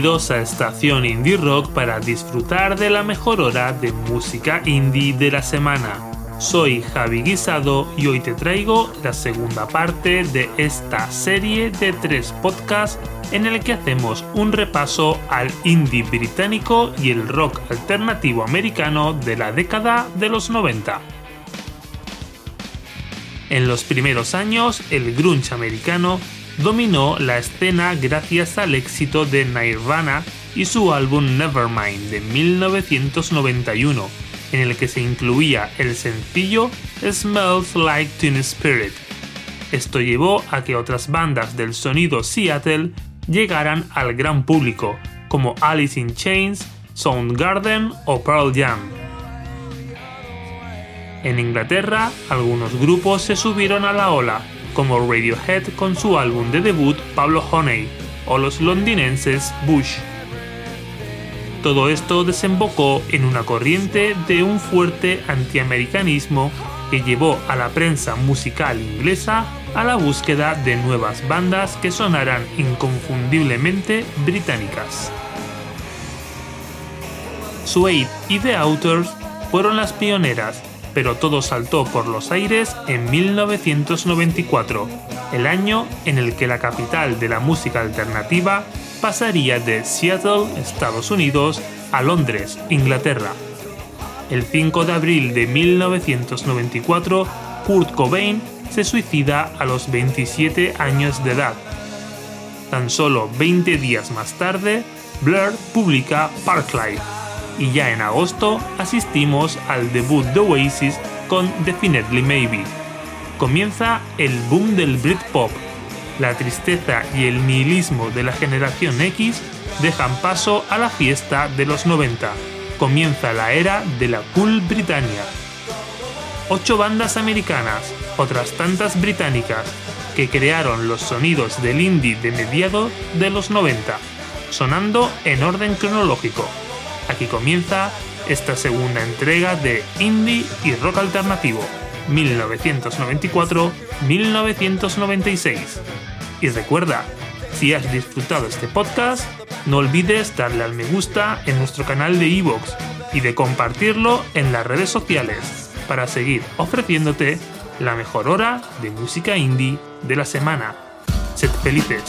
bienvenidos a Estación Indie Rock para disfrutar de la mejor hora de música indie de la semana. Soy Javi Guisado y hoy te traigo la segunda parte de esta serie de tres podcasts en el que hacemos un repaso al indie británico y el rock alternativo americano de la década de los 90. En los primeros años, el grunge americano dominó la escena gracias al éxito de Nirvana y su álbum Nevermind de 1991 en el que se incluía el sencillo Smells Like Teen Spirit. Esto llevó a que otras bandas del sonido Seattle llegaran al gran público, como Alice in Chains, Soundgarden o Pearl Jam. En Inglaterra, algunos grupos se subieron a la ola, como Radiohead con su álbum de debut Pablo Honey, o los londinenses Bush. Todo esto desembocó en una corriente de un fuerte antiamericanismo que llevó a la prensa musical inglesa a la búsqueda de nuevas bandas que sonaran inconfundiblemente británicas. Suede y The Outers fueron las pioneras, pero todo saltó por los aires en 1994, el año en el que la capital de la música alternativa pasaría de Seattle, Estados Unidos, a Londres, Inglaterra. El 5 de abril de 1994, Kurt Cobain se suicida a los 27 años de edad. Tan solo 20 días más tarde, Blur publica Parklife, y ya en agosto asistimos al debut de Oasis con Definitely Maybe. Comienza el boom del Britpop la tristeza y el nihilismo de la generación X dejan paso a la fiesta de los 90. Comienza la era de la Cool Britannia. Ocho bandas americanas, otras tantas británicas, que crearon los sonidos del indie de mediados de los 90, sonando en orden cronológico. Aquí comienza esta segunda entrega de Indie y Rock Alternativo, 1994-1996. Y recuerda, si has disfrutado este podcast, no olvides darle al me gusta en nuestro canal de iVoox y de compartirlo en las redes sociales para seguir ofreciéndote la mejor hora de música indie de la semana. Sed felices.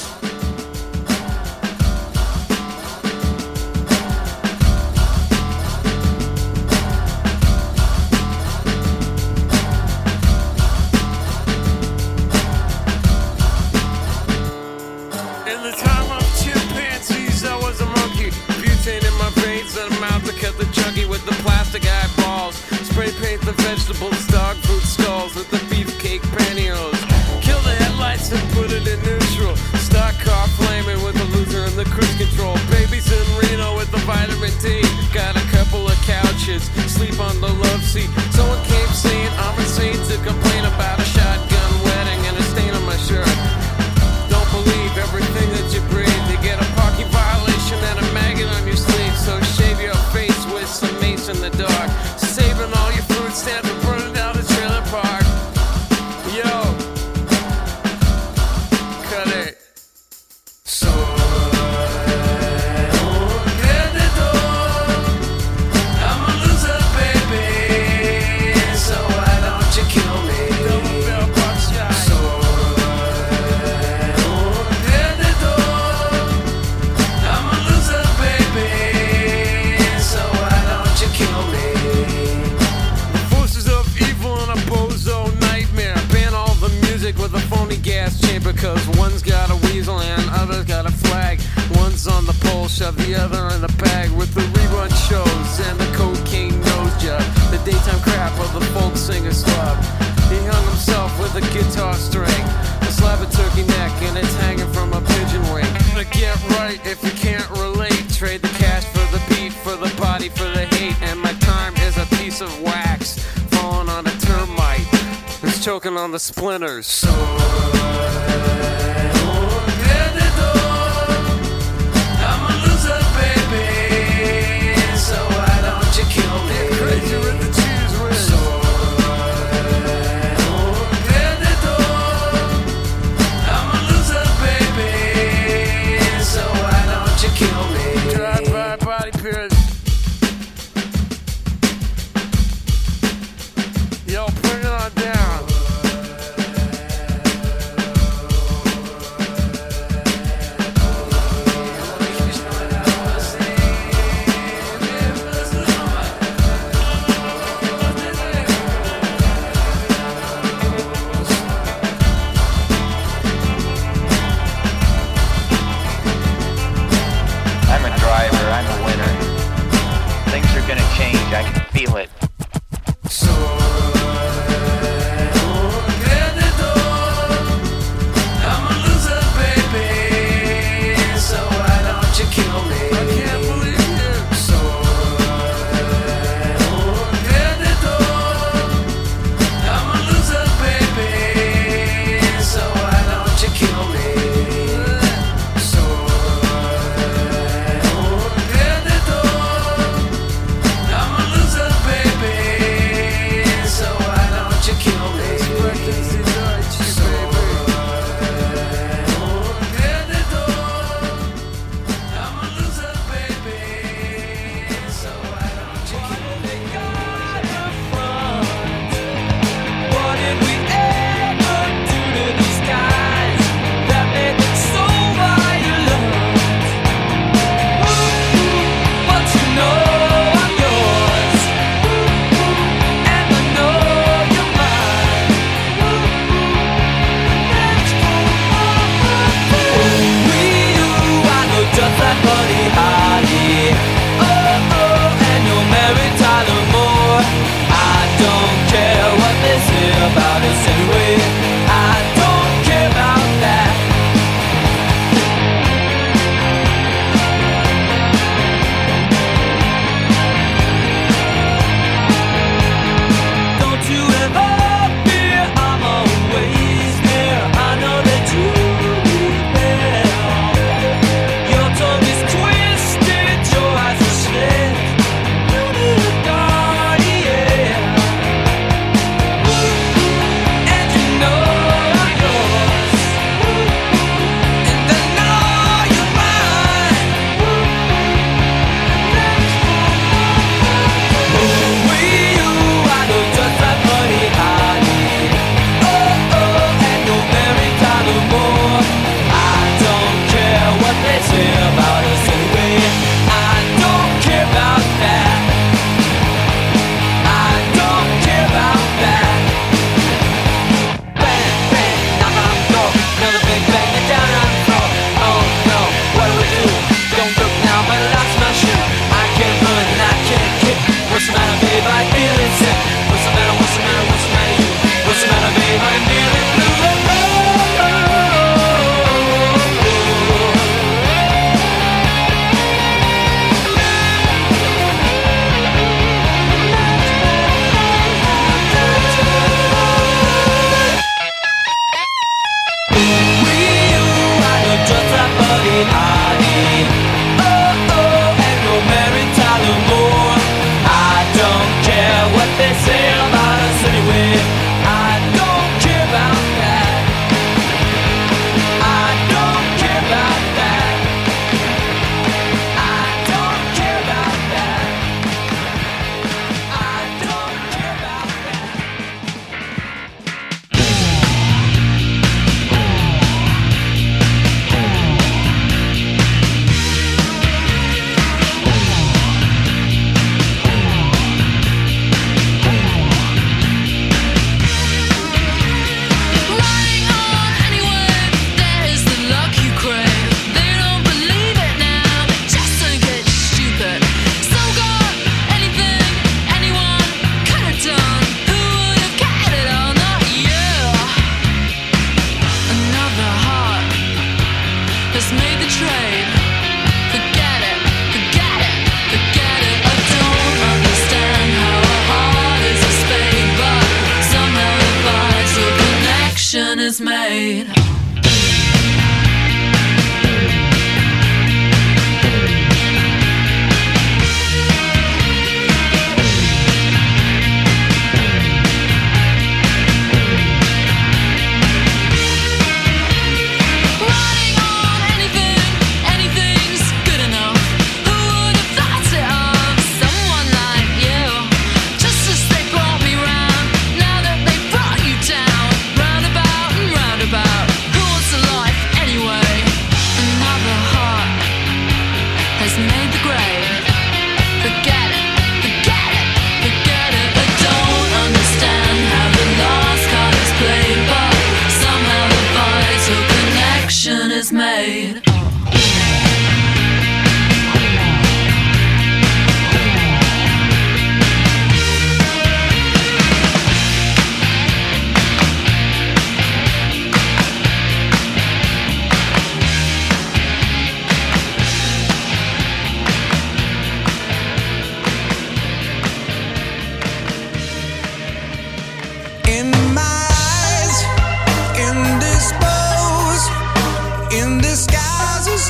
vegetables, dog food stalls with the beefcake pantyhose. Kill the headlights and put it in neutral. Stock car flaming with the loser in the cruise control. Babies in Reno with the vitamin D. Got a couple of couches, sleep on the love seat. On the splinters.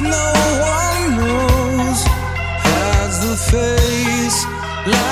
no one knows. Has the face like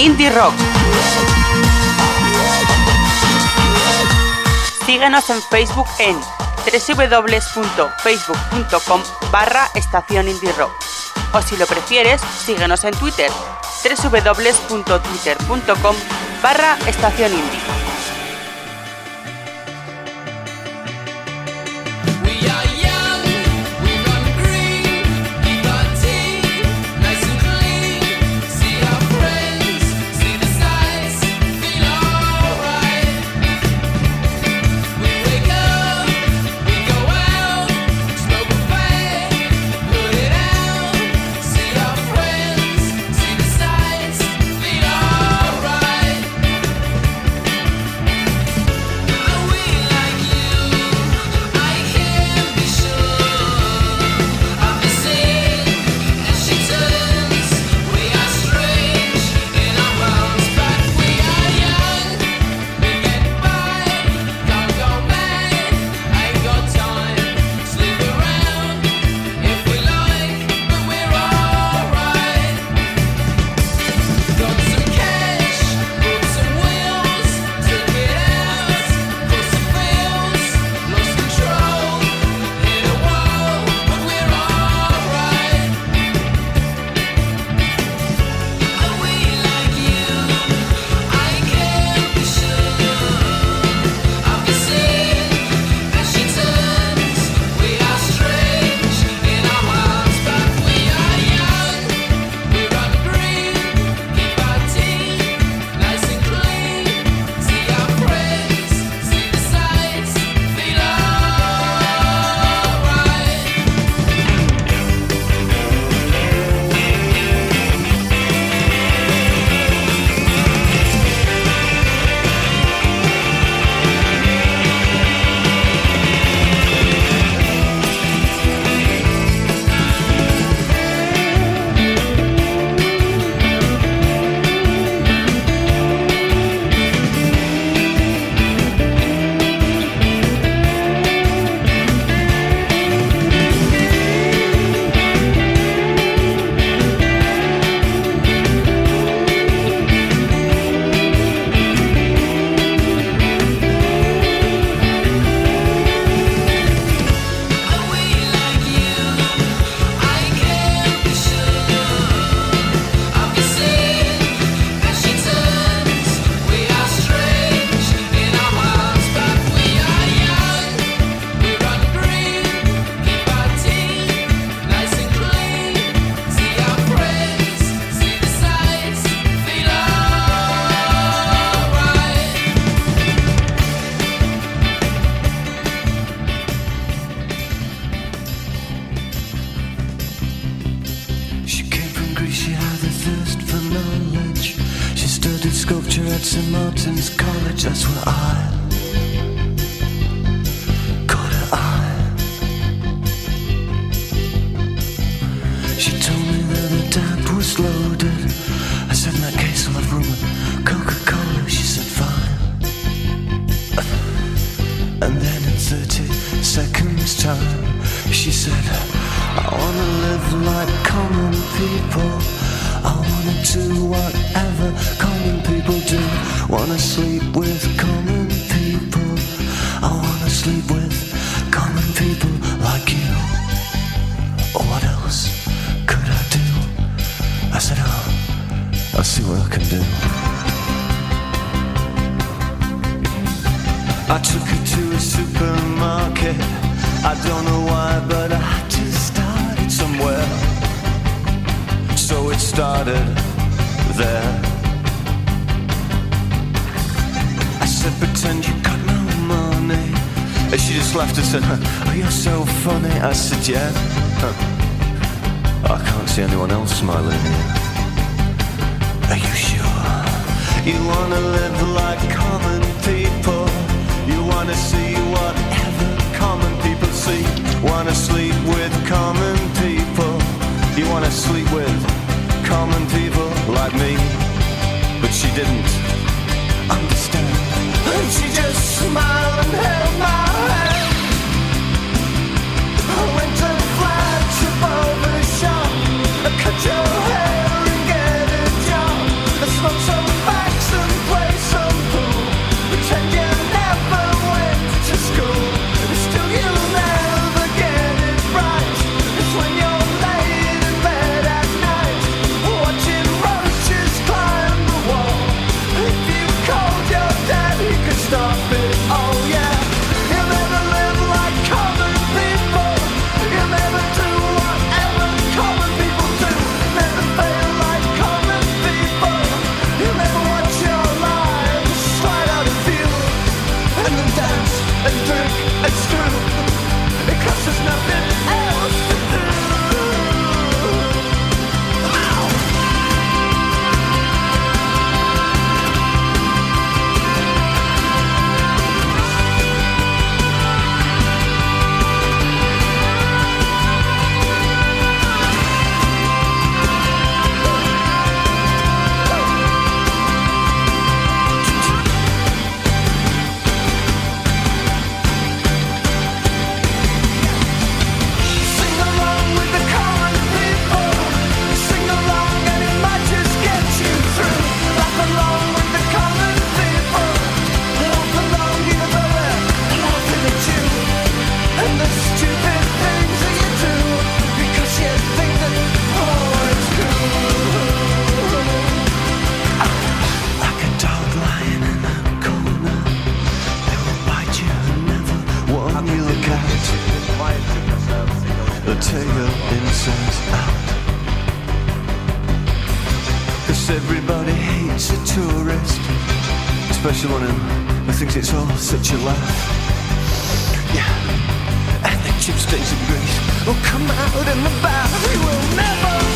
Indie Rock. Síguenos en Facebook en www.facebook.com barra estación indie rock. O si lo prefieres, síguenos en Twitter www.twitter.com barra estación indie. Jackson's I can't see anyone else smiling. Are you sure? You wanna live like common people. You wanna see whatever common people see. Wanna sleep with common people. You wanna sleep with common people like me. But she didn't understand. And she just smiled and held my hand. Such a you love. Yeah, and the chip stays and grease will come out in the bath. We will never.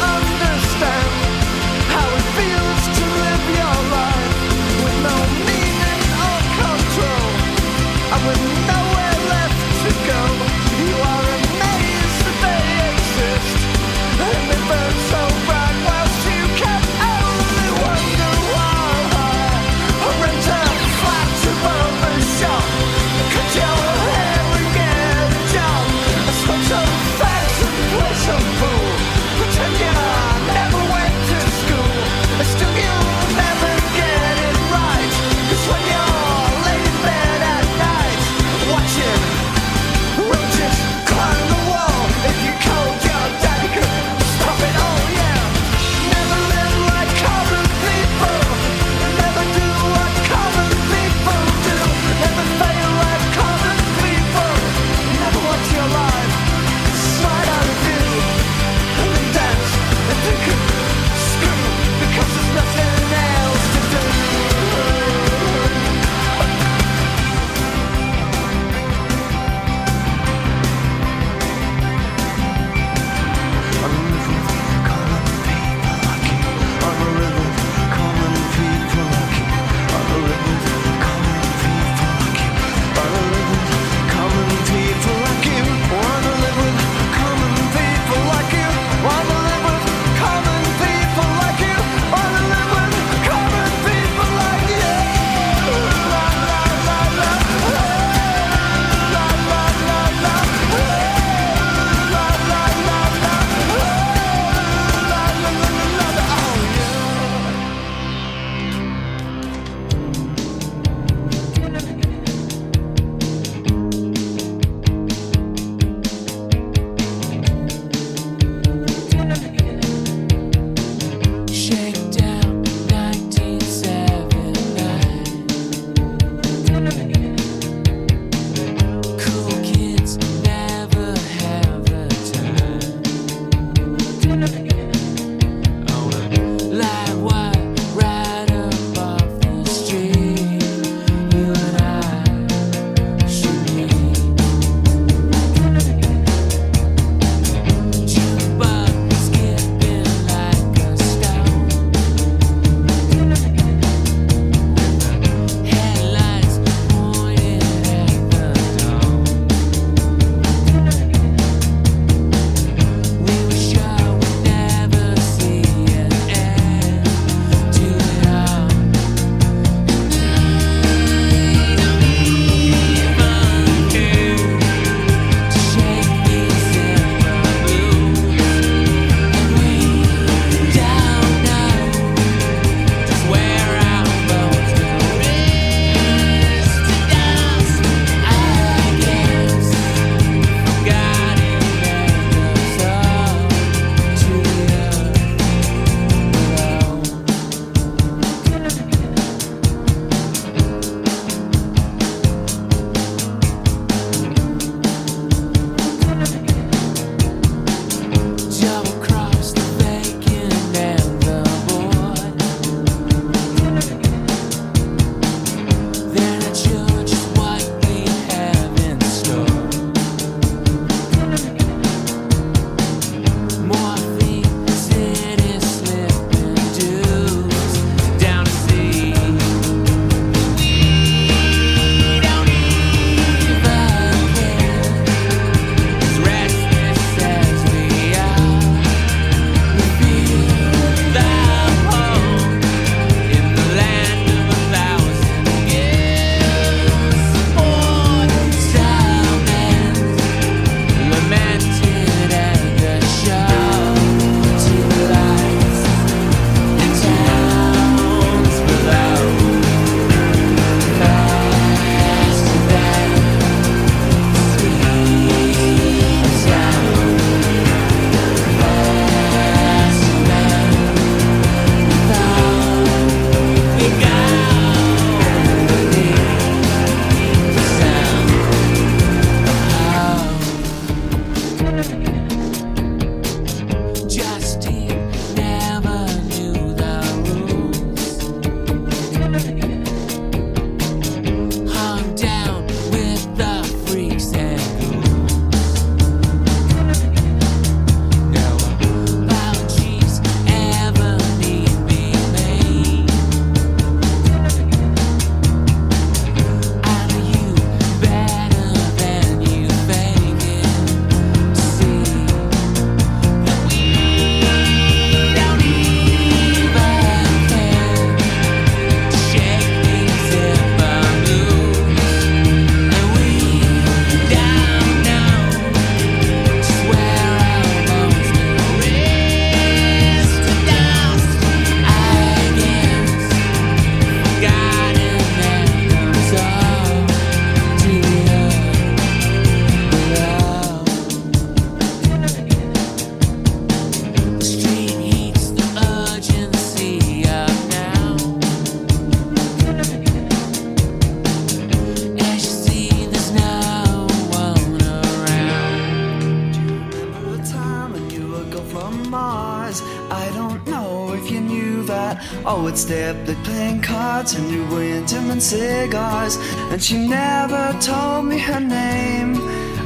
would step, they playing cards and you were intimate cigars. And she never told me her name.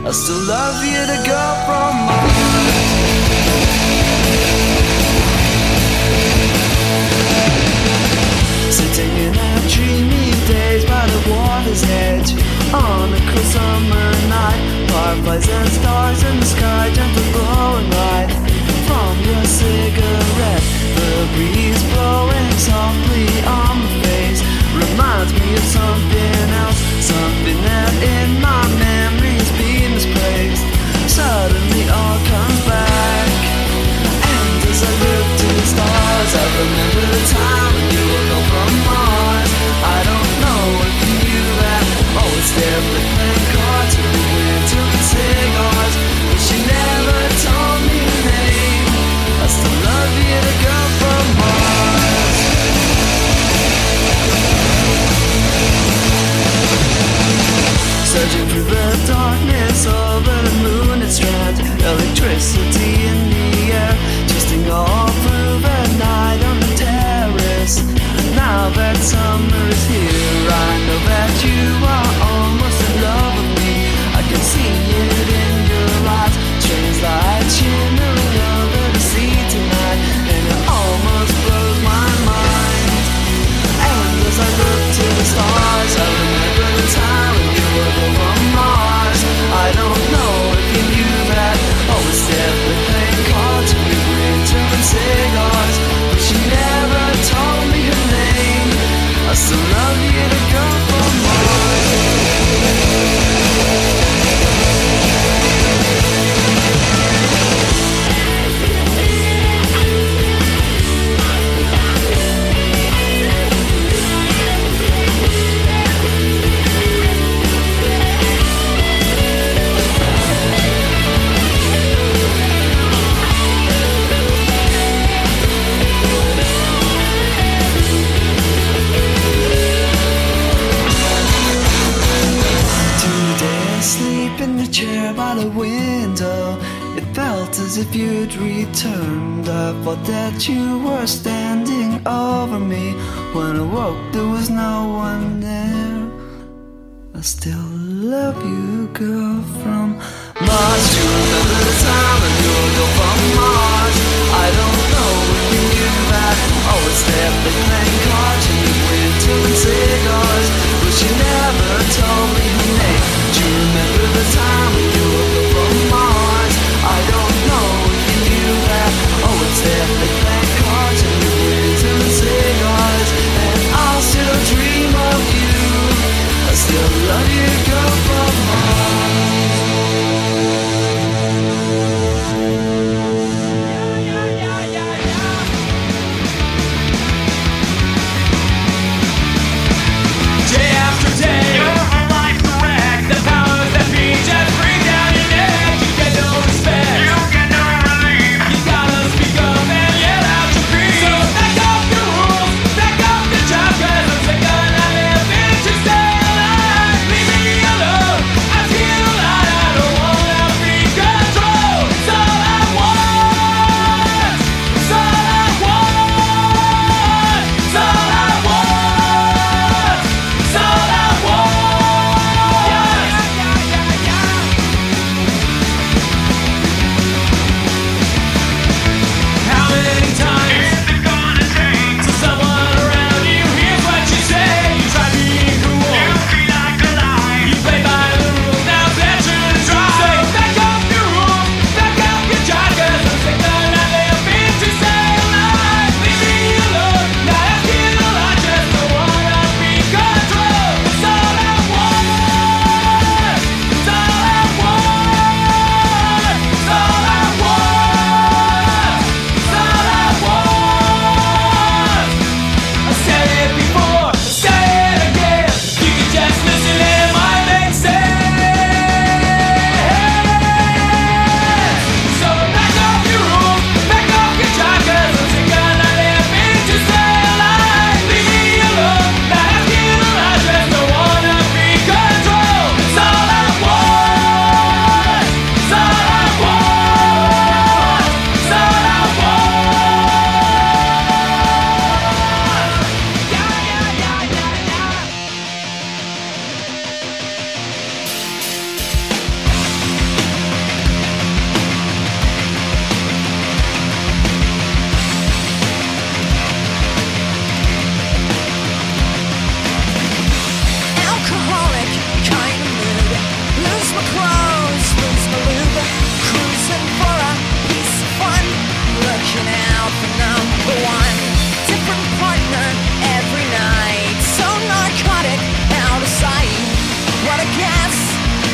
I still love you, the girl from Mars. Sitting in our dreamy days by the water's edge on a cool summer night, fireflies and stars in the sky, gentle glowing light from your cigarette the breeze blowing softly on face reminds me of something else, something that in my misplaced. Suddenly all comes back, and as I look to the stars, I remember the time. see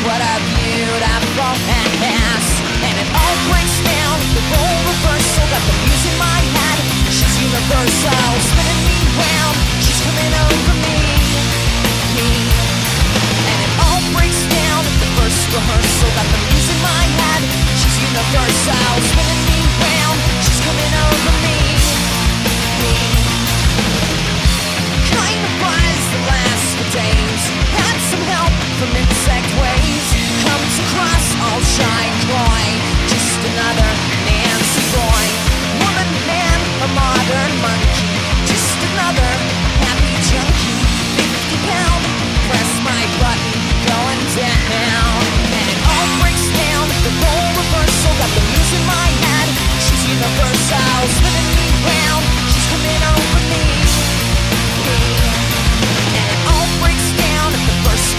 what I viewed up from and past And it all breaks down The role reversal Got the muse in my head. She's universal Spinning me round. She's coming over me. Me And it all breaks down The first rehearsal Got the muse in my head. She's universal Spinning me round. She's coming over me. Me Kind of was the last of days Had some help from insect ways. Comes across all boy just another Nancy boy. Woman man a modern monkey. Just another happy junkie. 50 pound press my going down. All breaks down. The whole reversal got the in my head. She's universal spinning me round. She's coming around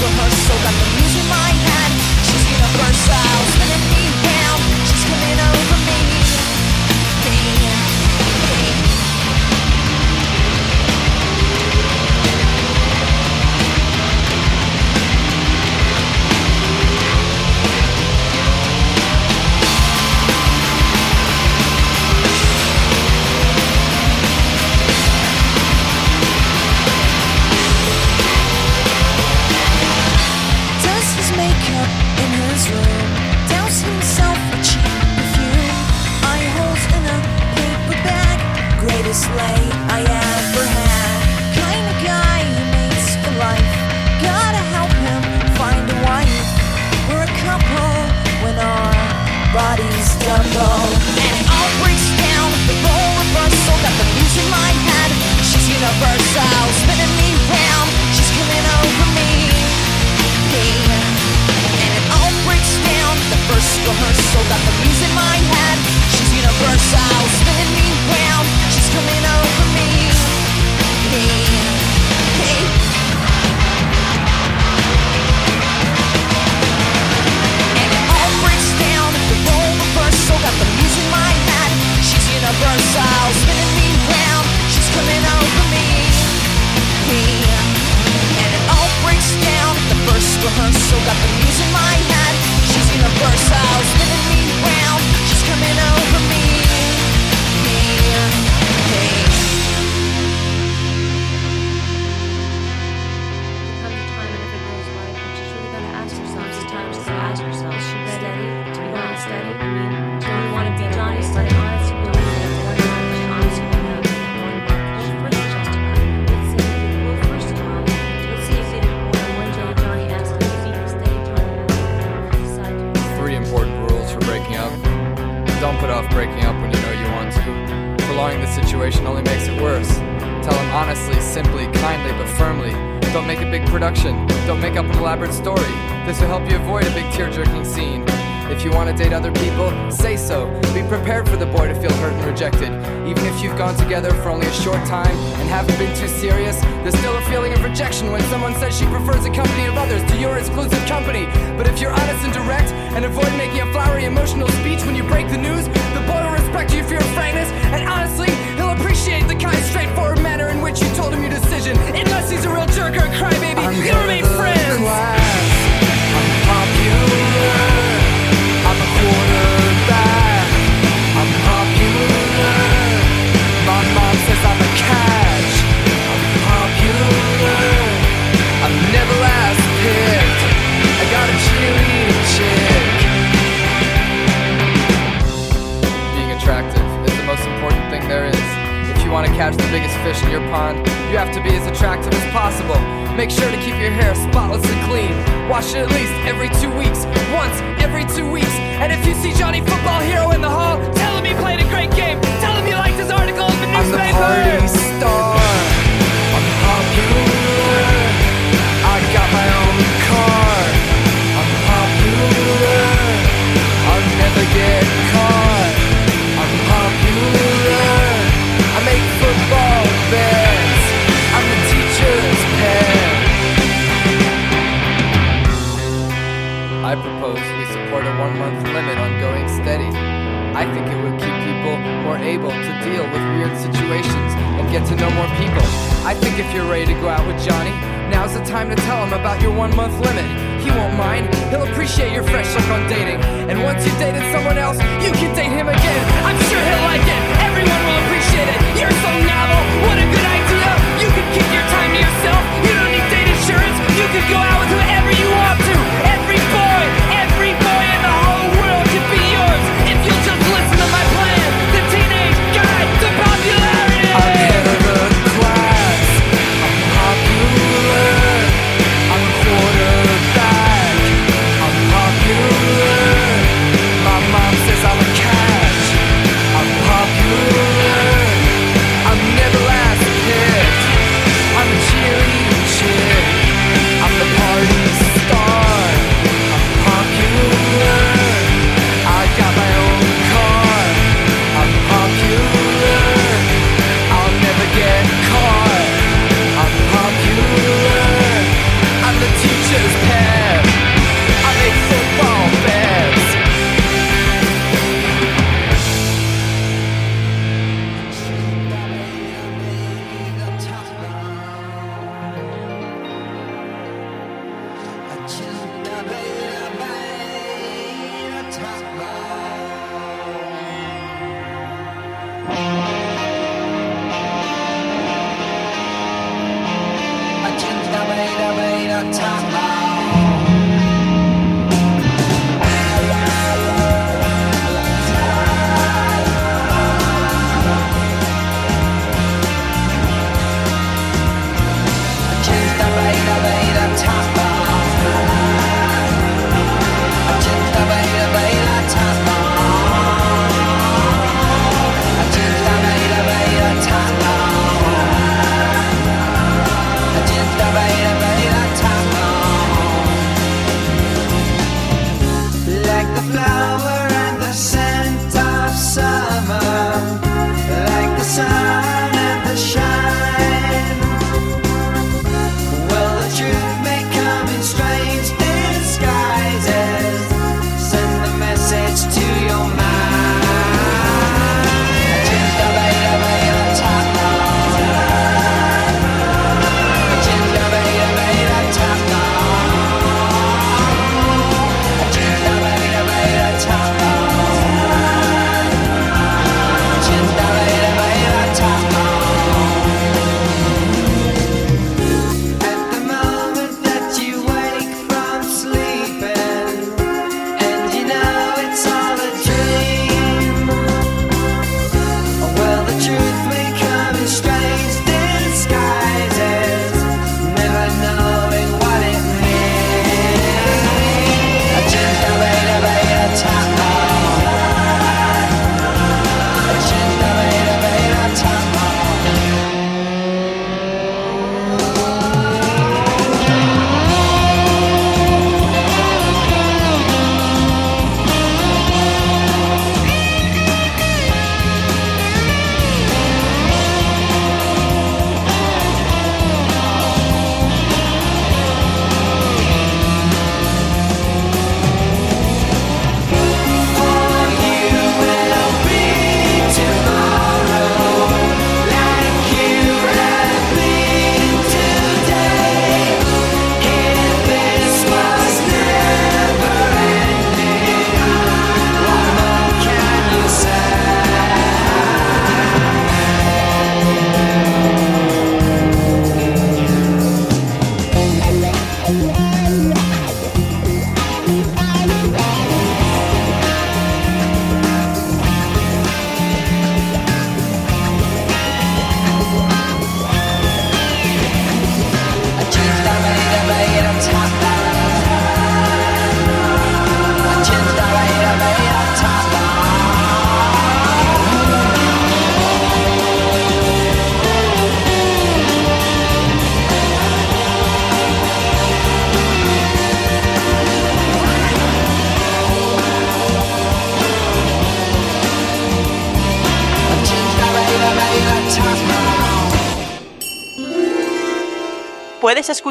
rehearse so got the music in my hand. She's gonna burst out, your pond. You have to be as attractive as possible. Make sure to keep your hair spotless and clean. Wash it at least every two weeks. Once every two weeks. And if you see Johnny Football Hero in the hall, tell him he played a great game. Tell him you liked his article in the newspaper. I'm the party star. I'm popular. I got my own car. I'm popular. I'll never get caught. one month limit on going steady. I think it would keep people more able to deal with weird situations and get to know more people. I think if you're ready to go out with Johnny, now's the time to tell him about your one month limit. He won't mind, he'll appreciate your fresh look on dating. And once you've dated someone else, you can date him again. I'm sure he'll like it, everyone will appreciate it. You're so novel, what a good idea! You can keep your time to yourself, you don't need date insurance, you can go out with whoever you want to, every boy!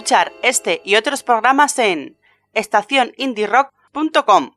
Escuchar este y otros programas en estacionindierock.com.